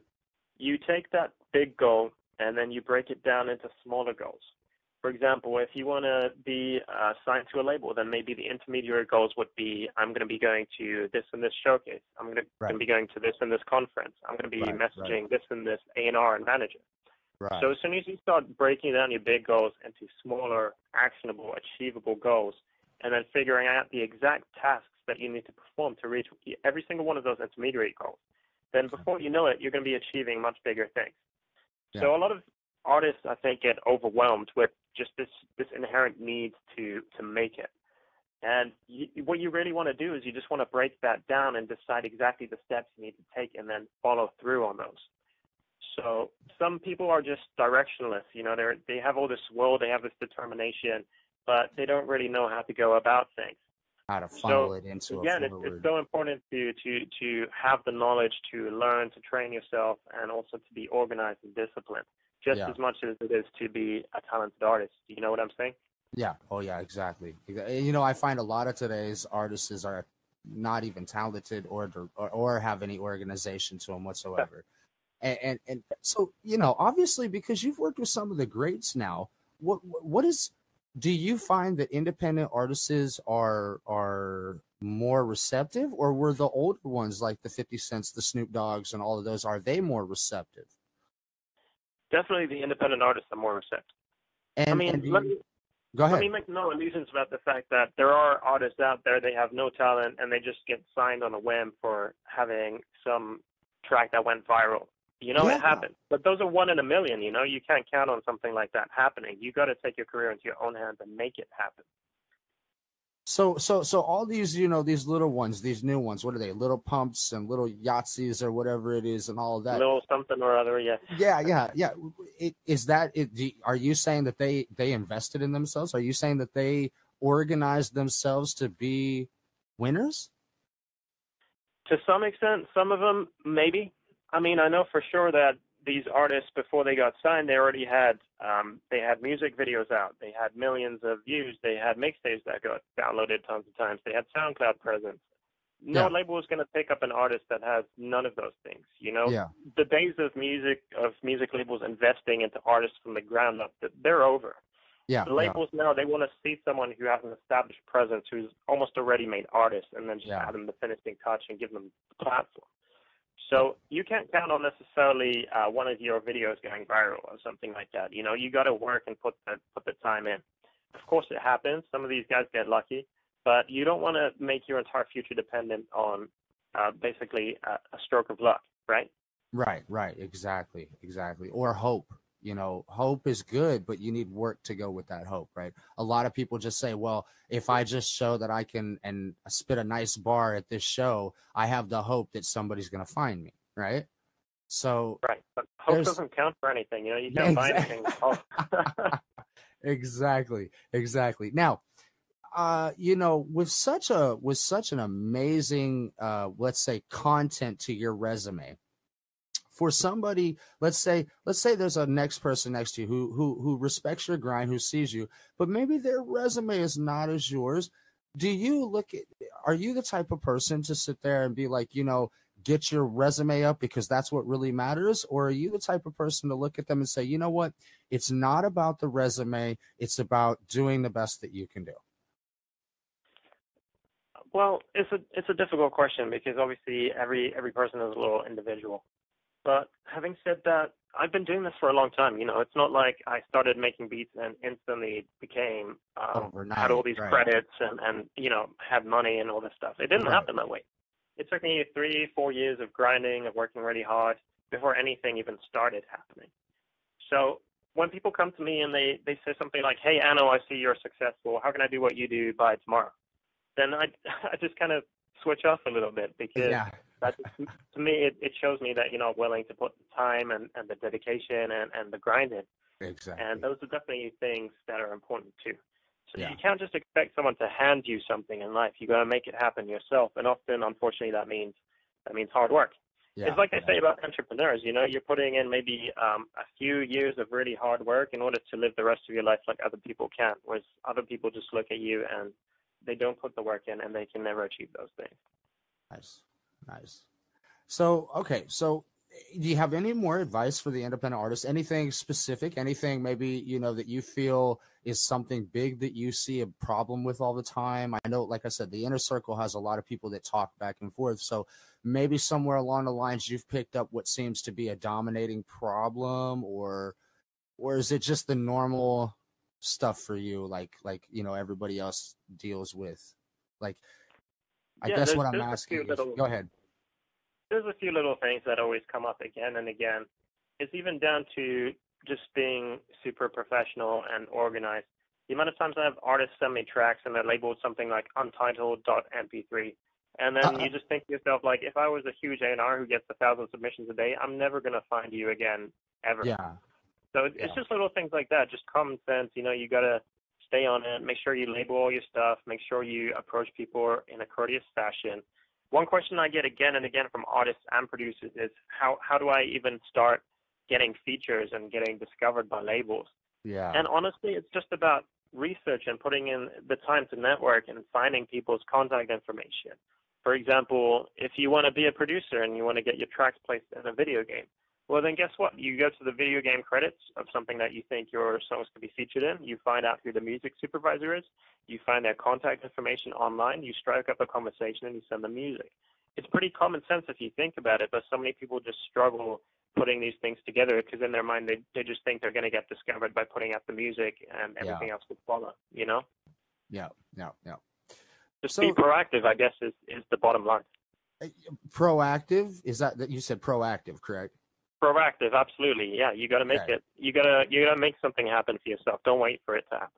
you take that big goal and then you break it down into smaller goals. For example, if you want to be uh, signed to a label, then maybe the intermediary goals would be: I'm going to be going to this and this showcase. I'm going to, be going to this and this conference. I'm going to be Right, right. messaging this and this A&R manager. right. So as soon as you start breaking down your big goals into smaller, actionable, achievable goals, and then figuring out the exact tasks that you need to perform to reach every single one of those intermediate goals, then before you know it, you're going to be achieving much bigger things. So a lot of artists, I think, get overwhelmed with just this this inherent need to to make it. And you, what you really want to do is you just want to break that down and decide exactly the steps you need to take, and then follow through on those. So some people are just directionless. You know, they they have all this will, they have this determination, but they don't really know how to go about things. how to funnel it into Again, a it's, it's so important to to to have the knowledge to learn, to train yourself, and also to be organized and disciplined, just Yeah. as much as it is to be a talented artist. Do you know what I'm saying? Yeah. Oh, yeah. Exactly. You know, I find a lot of today's artists are not even talented or or, or have any organization to them whatsoever. And, and and so you know, obviously, because you've worked with some of the greats now, what what is? Do you find that independent artists are are more receptive, or were the older ones like the Fifty Cents, the Snoop Doggs, and all of those? Are they more receptive? Definitely, the independent artists are more receptive. And, I mean, let me go ahead. Let me make no illusions about the fact that there are artists out there, they have no talent and they just get signed on a whim for having some track that went viral. You know, Yeah. it happens. But those are one in a million, you know, you can't count on something like that happening. You got to take your career into your own hands and make it happen. So so so all these you know these little ones, these new ones, what are they? Little pumps and little Yahtzees or whatever it is, and all that. Little something or other, yes. yeah, yeah, yeah. It, is that? It, do, are you saying that they they invested in themselves? Are you saying that they organized themselves to be winners? To some extent, some of them maybe. I mean, I know for sure that these artists before they got signed, they already had um, they had music videos out. They had millions of views. They had mixtapes that got downloaded tons of times. They had SoundCloud presence. No Yeah. label is going to pick up an artist that has none of those things. You know, Yeah, the days of music of music labels investing into artists from the ground up, th- they're over. yeah, The yeah. labels now they want to see someone who has an established presence, who's almost a ready-made artist, and then just Yeah. add them the finishing touch and give them the platform. So you can't count on necessarily uh, one of your videos going viral or something like that. You know, you got to work and put the put the time in. Of course, it happens. Some of these guys get lucky, but you don't want to make your entire future dependent on uh, basically a, a stroke of luck, right? Right, right, exactly, exactly. Or hope. You know, hope is good, but you need work to go with that hope, right? A lot of people just say, well, if I just show that I can and spit a nice bar at this show, I have the hope that somebody's going to find me, right? So, Right. But hope doesn't count for anything. You know, you can't buy Exact- anything. exactly, exactly. Now, uh, you know, with such a with such an amazing, uh, let's say, content to your resume, for somebody, let's say, let's say there's a next person next to you who who who respects your grind, who sees you, but maybe their resume is not as yours. Do you look at? Are you the type of person to sit there and be like, you know? Get your resume up because that's what really matters? Or are you the type of person to look at them and say, you know what? It's not about the resume, it's about doing the best that you can do. Well, it's a it's a difficult question because obviously every every person is a little individual. But having said that, I've been doing this for a long time. You know, it's not like I started making beats and instantly became um, Overnight, had all these right. credits and and you know had money and all this stuff. It didn't Right. happen that way. It took me three four years of grinding of working really hard before anything even started happening. So when people come to me and they they say something like, "Hey, Anno, I see you're successful. How can I do what you do by tomorrow?" Then I I just kind of switch off a little bit because Yeah. That to me it, it shows me that you're not willing to put the time and, and the dedication and, and the grind in. Exactly. And those are definitely things that are important too. So Yeah. you can't just expect someone to hand you something in life. You gotta make it happen yourself. And often unfortunately that means that means hard work. yeah. It's like I yeah. say about entrepreneurs, you know, you're putting in maybe um, a few years of really hard work in order to live the rest of your life like other people can, whereas other people just look at you and they don't put the work in, and they can never achieve those things. Nice, nice. So okay, so eh, do you have any more advice for the independent artist? Anything specific? Anything maybe you know that you feel is something big that you see a problem with all the time? I know, like I said, the inner circle has a lot of people that talk back and forth. So maybe somewhere along the lines you've picked up what seems to be a dominating problem, or or is it just the normal stuff for you, like like you know everybody else deals with? Like, I Yeah, guess there's- what I'm a asking little- go ahead. there's a few little things that always come up again and again. It's even down to just being super professional and organized. The amount of times I have artists send me tracks and they're labeled something like untitled.mp3. And then Uh-uh. you just think to yourself, like, if I was a huge A&R who gets a thousand submissions a day, I'm never going to find you again, ever. Yeah, So it's Yeah. just little things like that, just common sense. You know, you gotta stay on it. Make sure you label all your stuff. Make sure you approach people in a courteous fashion. One question I get again and again from artists and producers is how how do I even start getting features and getting discovered by labels? yeah, And honestly, it's just about research and putting in the time to network and finding people's contact information. For example, if you want to be a producer and you want to get your tracks placed in a video game, well, then guess what? You go to the video game credits of something that you think your songs could be featured in. You find out who the music supervisor is. You find their contact information online. You strike up a conversation and you send them music. It's pretty common sense if you think about it, but so many people just struggle putting these things together because in their mind they, they just think they're going to get discovered by putting out the music and everything else will follow, you know? yeah, yeah, yeah. Just So- be proactive, I guess, is, is the bottom line. Uh, proactive is that that you said proactive, correct? Proactive, absolutely. Yeah, you got to make it. You gotta you gotta make something happen for yourself. Don't wait for it to happen.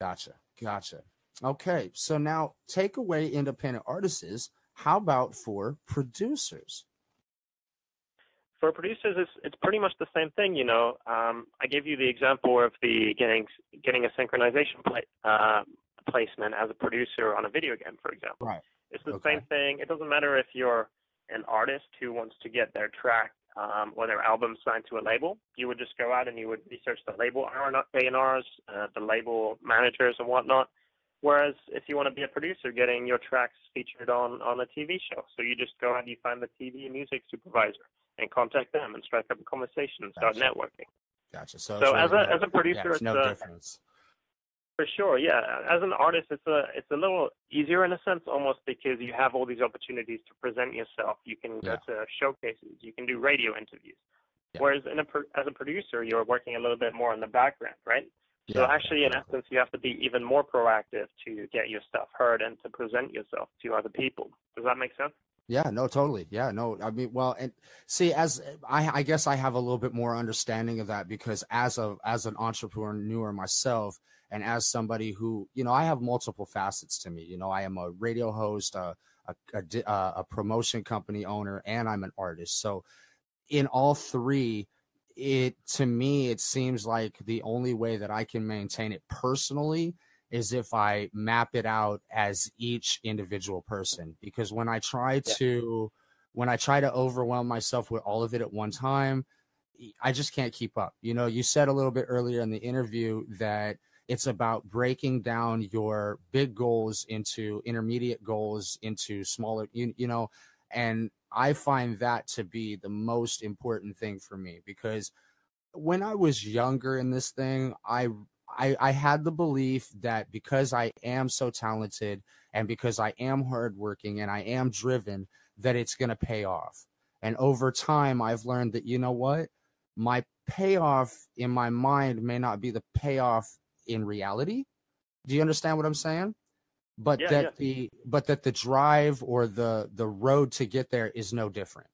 Gotcha, gotcha. Okay, so now take away independent artists. How about for producers? For producers, it's it's pretty much the same thing. You know, um, I gave you the example of the getting getting a synchronization play, uh, placement as a producer on a video game, for example. Right. It's the Okay. same thing. It doesn't matter if you're an artist who wants to get their track um, or their album signed to a label. You would just go out and you would research the label A&Rs, uh, the label managers and whatnot. Whereas if you want to be a producer, getting your tracks featured on on a TV show, so you just go out and you find the TV music supervisor and contact them and strike up a conversation and start Gotcha. networking. Gotcha. So, So as really a no- as a producer, yeah, it's it's no uh, difference. For sure, yeah. As an artist, it's a it's a little easier in a sense, almost because you have all these opportunities to present yourself. You can Yeah. go to showcases, you can do radio interviews. Yeah. Whereas in a as a producer, you're working a little bit more in the background, right? So Yeah, actually, in essence, you have to be even more proactive to get your stuff heard and to present yourself to other people. Does that make sense? Yeah, no, totally. Yeah, no, I mean, well, and see, as I, I guess I have a little bit more understanding of that because as a as an entrepreneur newer myself, and as somebody who, you know, I have multiple facets to me. You know, I am a radio host, a a, a, a promotion company owner, and I'm an artist. So, in all three, it to me it seems like the only way that I can maintain it personally is if I map it out as each individual person. Because when I try to when I try to overwhelm myself with all of it at one time, I just can't keep up. You know, you said a little bit earlier in the interview that it's about breaking down your big goals into intermediate goals into smaller you, you know and i find that to be the most important thing for me because when i was younger in this thing i I, I had the belief that because I am so talented and because I am hardworking and I am driven, that it's going to pay off. And over time, I've learned that, you know what? My payoff in my mind may not be the payoff in reality. Do you understand what I'm saying? But Yeah, that yeah. the but that the drive or the the road to get there is no different.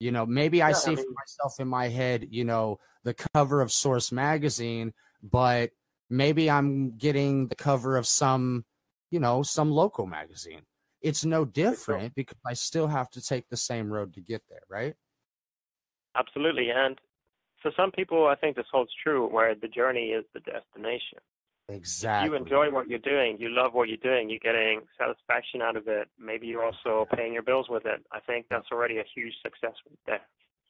You know, maybe I Yeah, I see for myself in my head, you know, the cover of Source magazine, but maybe I'm getting the cover of some, you know, some local magazine. It's no different because I still have to take the same road to get there, right? Absolutely. And for some people, I think this holds true, where the journey is the destination. Exactly. you enjoy what you're doing, you love what you're doing, you're getting satisfaction out of it, maybe you're also paying your bills with it. I think that's already a huge success right there.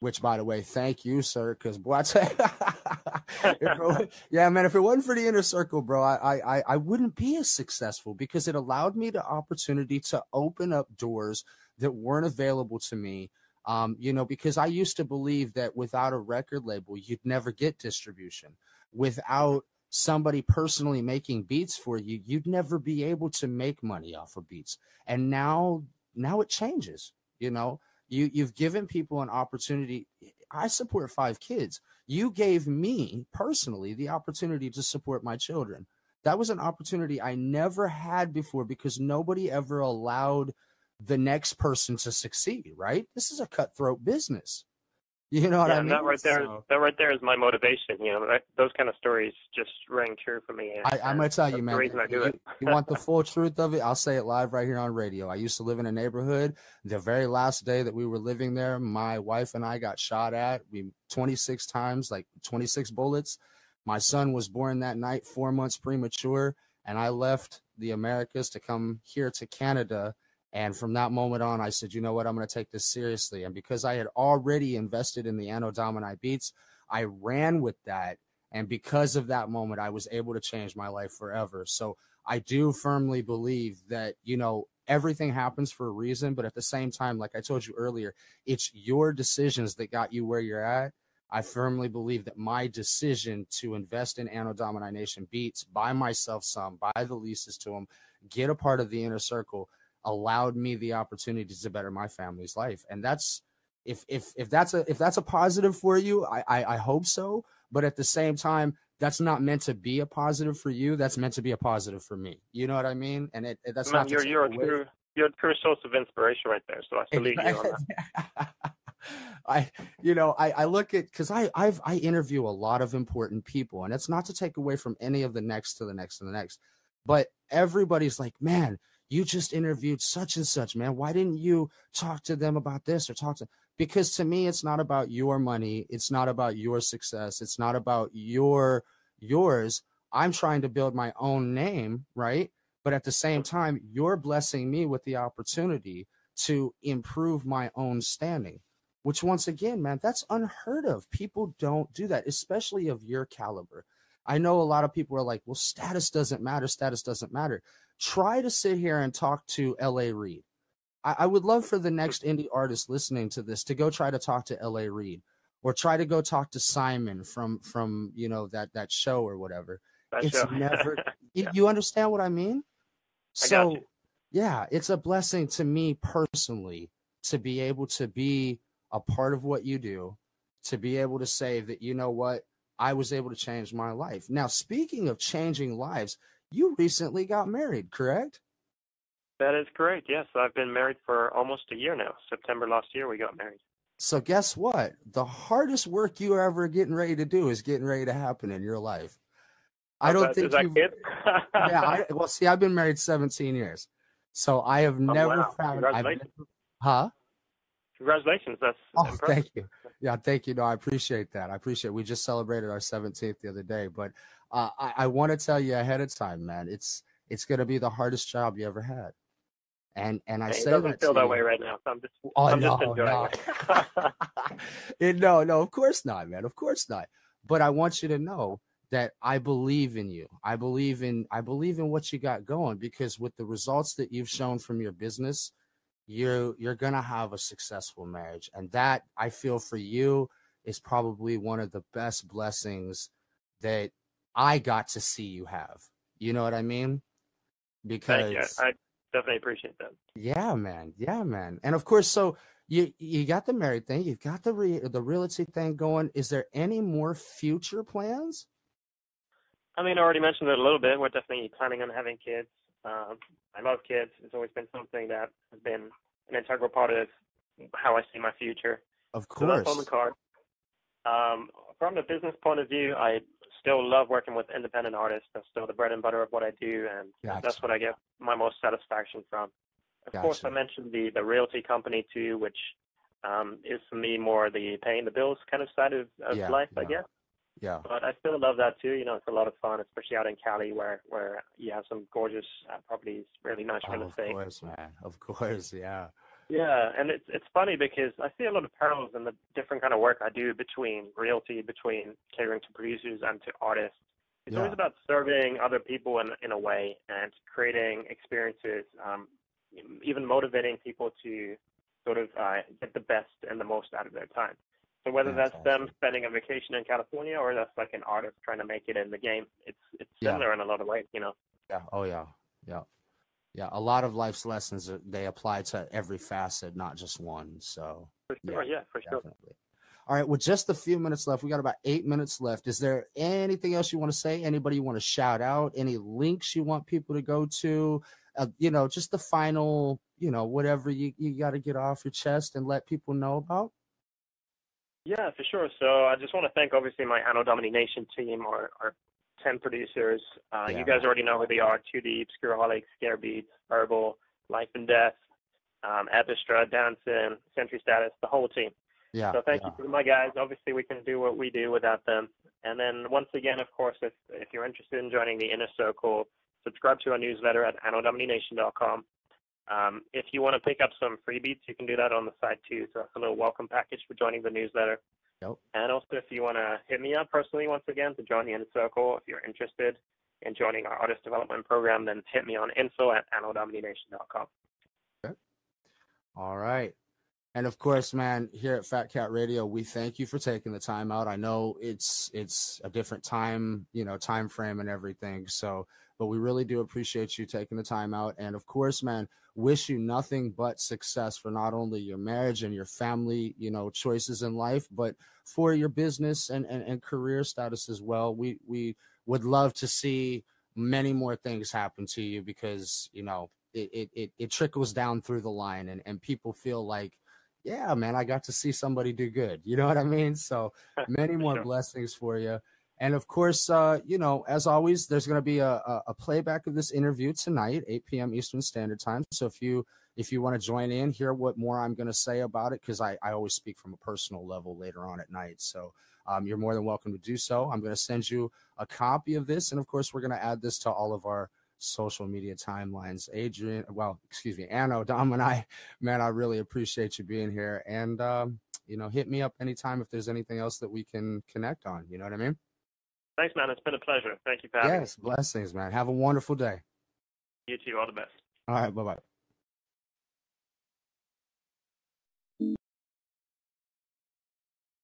Which, by the way, thank you, sir. Because boy, I tell it, yeah, man. If it wasn't for the inner circle, bro, I, I I wouldn't be as successful because it allowed me the opportunity to open up doors that weren't available to me. Um, you know, because I used to believe that without a record label, you'd never get distribution. Without somebody personally making beats for you, you'd never be able to make money off of beats. And now, now it changes. You know, you you've given people an opportunity. I support five kids. You gave me personally the opportunity to support my children. That was an opportunity I never had before because nobody ever allowed the next person to succeed, right? This is a cutthroat business. You know what yeah, I mean? That right there, so, that right there is my motivation. You know, that, those kind of stories just ring true for me. I, I'm gonna tell you, man. The reason I do you, it. you want the full truth of it? I'll say it live right here on radio. I used to live in a neighborhood. The very last day that we were living there, my wife and I got shot at. We 26 times, like 26 bullets. My son was born that night, four months premature, and I left the Americas to come here to Canada and from that moment on, I said, you know what? I'm going to take this seriously. And because I had already invested in the Anno Domini beats, I ran with that. And because of that moment, I was able to change my life forever. So I do firmly believe that, you know, everything happens for a reason. But at the same time, like I told you earlier, it's your decisions that got you where you're at. I firmly believe that my decision to invest in Anno Domini Nation beats, buy myself some, buy the leases to them, get a part of the inner circle allowed me the opportunity to better my family's life. And that's if if if that's a if that's a positive for you I, I i, hope so. But at the same time that's not meant to be a positive for you. That's meant to be a positive for me. You know what i mean? And it, it that's Man, not you're you're a true you're a true source of inspiration right there. So i salute you on that. I, you know, I, I look at because I I've I interview a lot of important people, and it's not to take away from any of the next to the next to the next, but everybody's like, man, you just interviewed such and such, man. Why didn't you talk to them about this or talk to because to me it's not about your money, it's not about your success, it's not about your yours. I'm trying to build my own name, right? But at the same time, you're blessing me with the opportunity to improve my own standing, which once again, man, that's unheard of. People don't do that, especially of your caliber. I know a lot of people are like, well, status doesn't matter. Status doesn't matter try to sit here and talk to L.A. Reid. I, I would love for the next indie artist listening to this to go try to talk to L.A. Reid or try to go talk to Simon from from you know that that show or whatever. That it's show. never. you, you understand what I mean? So, yeah, it's a blessing to me personally to be able to be a part of what you do, to be able to say that you know what I was able to change my life. Now, speaking of changing lives, you recently got married, correct? That is correct. Yes, I've been married for almost a year now. September last year, we got married. So guess what? The hardest work you are ever getting ready to do is getting ready to happen in your life. I don't think you've, yeah. I, well, see, I've been married 17 years, so I have oh, never Oh, wow. found. Congratulations. never, huh? Congratulations. That's Oh, impressive. thank you. Yeah, thank you. No, I appreciate that. I appreciate. It. We just celebrated our 17th the other day, but uh, I, I want to tell you ahead of time, man. It's it's going to be the hardest job you ever had, and and I It say doesn't that feel that you- way right now. So I'm just, Oh I'm no, just enjoying no. it. No, no, of course not, man. Of course not. But I want you to know that I believe in you. I believe in I believe in what you got going because with the results that you've shown from your business, you're you're gonna have a successful marriage. And that I feel for you is probably one of the best blessings that I got to see you have. You know what I mean? Because. I definitely appreciate that. yeah, man. Yeah, man. And of course, so you you got the married thing, you've got the re, the realty thing going. Is there any more future plans? I mean, I already mentioned it a little bit. We're definitely planning on having kids. Um, I love kids. It's always been something that has been an integral part of how I see my future. Of So that's course. on the card. Um, from the business point of view, I still love working with independent artists. That's still the bread and butter of what I do, and Gotcha. that's what I get my most satisfaction from. Of course, I mentioned the the realty company too, which um, is for me more the paying the bills kind of side of, of Yeah, life, I guess. Yeah. But I still love that too. You know, it's a lot of fun, especially out in Cali, where where you have some gorgeous uh, properties, really nice Oh, real of estate. course, man. Of course, yeah. Yeah, and it's it's funny because I see a lot of parallels in the different kind of work I do between realty, between catering to producers and to artists. It's Yeah. always about serving other people in in a way and creating experiences, um, even motivating people to sort of uh, get the best and the most out of their time. So whether that's them spending a vacation in California or that's like an artist trying to make it in the game, it's it's Yeah. similar in a lot of ways, you know. Yeah. Oh yeah. Yeah. Yeah. A lot of life's lessons they apply to every facet, not just one. So For sure, yeah, for sure. All right. With just a few minutes left, we got about eight minutes left. Is there anything else you want to say? Anybody you want to shout out? Any links you want people to go to? Uh, you know, just the final, you know, whatever you, you got to get off your chest and let people know about. Yeah, for sure. So I just want to thank obviously my Anno Domini Nation team, our, our 10 producers. Uh, Yeah. You guys already know who they are 2D, Obscuraholic, Scare Beats, Herbal, Life and Death, um, Epistra, Dancing, Century Status, the whole team. Yeah. So thank yeah. you to my guys. Obviously, we can do what we do without them. And then once again, of course, if, if you're interested in joining the inner circle, subscribe to our newsletter at annodomination.com. Um, if you want to pick up some freebies, you can do that on the site too. So that's a little welcome package for joining the newsletter. Yep. And also, if you want to hit me up personally once again to join the inner circle, if you're interested in joining our artist development program, then hit me on info at annodomination.com. All right. And of course, man, here at Fat Cat Radio, we thank you for taking the time out. I know it's it's a different time, you know, time frame and everything. So, but we really do appreciate you taking the time out. And of course, man, wish you nothing but success for not only your marriage and your family, you know, choices in life, but for your business and and, and career status as well. We we would love to see many more things happen to you because you know it it it, it trickles down through the line and and people feel like yeah man i got to see somebody do good you know what i mean so many more Sure. blessings for you and of course uh you know as always there's going to be a, a a playback of this interview tonight 8 p.m eastern standard time. So if you if you want to join in hear what more i'm going to say about it because I, I always speak from a personal level later on at night. So um, you're more than welcome to do so. I'm going to send you a copy of this and of course we're going to add this to all of our social media timelines. Adrian well excuse me Anno Domini man i really appreciate you being here. And um, you know hit me up anytime if there's anything else that we can connect on you know what i mean Thanks, man. It's been a pleasure. Thank you for having yes blessings man have a wonderful day. You too. All the best. all right bye-bye